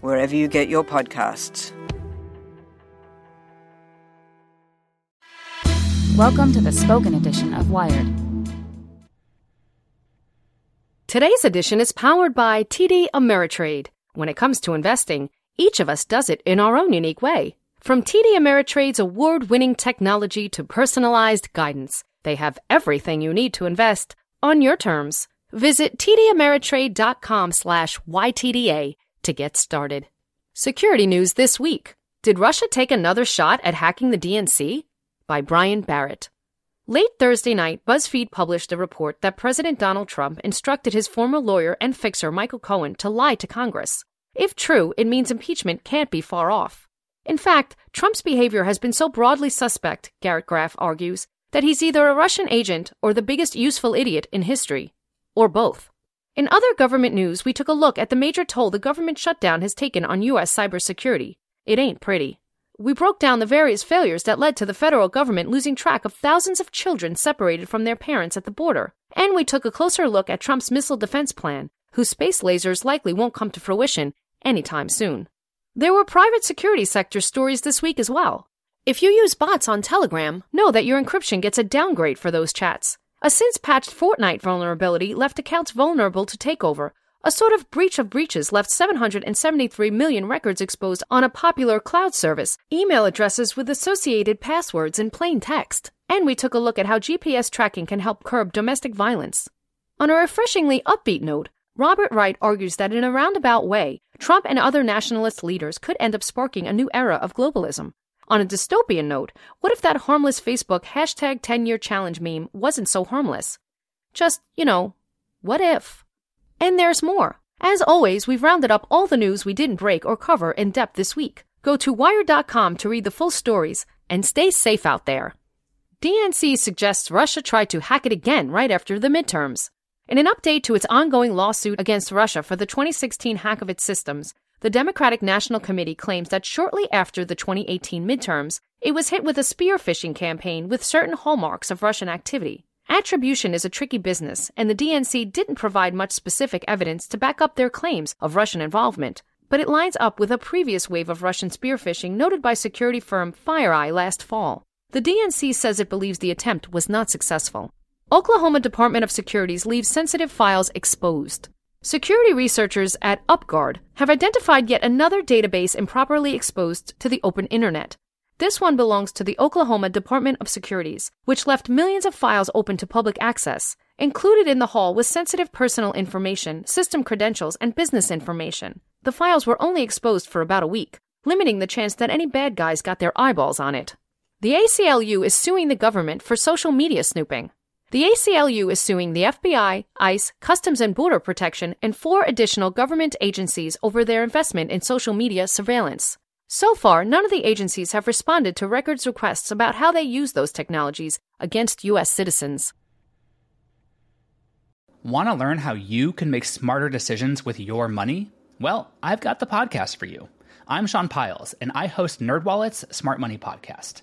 wherever you get your podcasts. Welcome to the spoken edition of Wired. Today's edition is powered by TD Ameritrade. When it comes to investing, each of us does it in our own unique way. From TD Ameritrade's award winning technology to personalized guidance, they have everything you need to invest on your terms. Visit tdameritrade.com slash YTDA to get started. Security news this week. Did Russia take another shot at hacking the DNC? By Brian Barrett. Late Thursday night, BuzzFeed published a report that President Donald Trump instructed his former lawyer and fixer Michael Cohen to lie to Congress. If true, it means impeachment can't be far off. In fact, Trump's behavior has been so broadly suspect, Garrett Graff argues, that he's either a Russian agent or the biggest useful idiot in history. Or both. In other government news, we took a look at the major toll the government shutdown has taken on U.S. cybersecurity. It ain't pretty. We broke down the various failures that led to the federal government losing track of thousands of children separated from their parents at the border. And we took a closer look at Trump's missile defense plan, whose space lasers likely won't come to fruition anytime soon. There were private security sector stories this week as well. If you use bots on Telegram, know that your encryption gets a downgrade for those chats. A since patched Fortnite vulnerability left accounts vulnerable to takeover, a sort of breach of breaches left 773 million records exposed on a popular cloud service, email addresses with associated passwords in plain text. And we took a look at how GPS tracking can help curb domestic violence. On a refreshingly upbeat note, Robert Wright argues that in a roundabout way, Trump and other nationalist leaders could end up sparking a new era of globalism. On a dystopian note, what if that harmless Facebook hashtag 10 year challenge meme wasn't so harmless? Just, you know, what if? And there's more. As always, we've rounded up all the news we didn't break or cover in depth this week. Go to wired.com to read the full stories and stay safe out there. DNC suggests Russia tried to hack it again right after the midterms. In an update to its ongoing lawsuit against Russia for the 2016 hack of its systems, the Democratic National Committee claims that shortly after the 2018 midterms, it was hit with a spear phishing campaign with certain hallmarks of Russian activity. Attribution is a tricky business, and the DNC didn't provide much specific evidence to back up their claims of Russian involvement, but it lines up with a previous wave of Russian spear phishing noted by security firm FireEye last fall. The DNC says it believes the attempt was not successful. Oklahoma Department of Securities leaves sensitive files exposed. Security researchers at UpGuard have identified yet another database improperly exposed to the open internet. This one belongs to the Oklahoma Department of Securities, which left millions of files open to public access. Included in the haul was sensitive personal information, system credentials, and business information. The files were only exposed for about a week, limiting the chance that any bad guys got their eyeballs on it. The ACLU is suing the government for social media snooping. The ACLU is suing the FBI, ICE, Customs and Border Protection, and four additional government agencies over their investment in social media surveillance. So far, none of the agencies have responded to records requests about how they use those technologies against U.S. citizens. Want to learn how you can make smarter decisions with your money? Well, I've got the podcast for you. I'm Sean Pyles, and I host NerdWallet's Smart Money Podcast.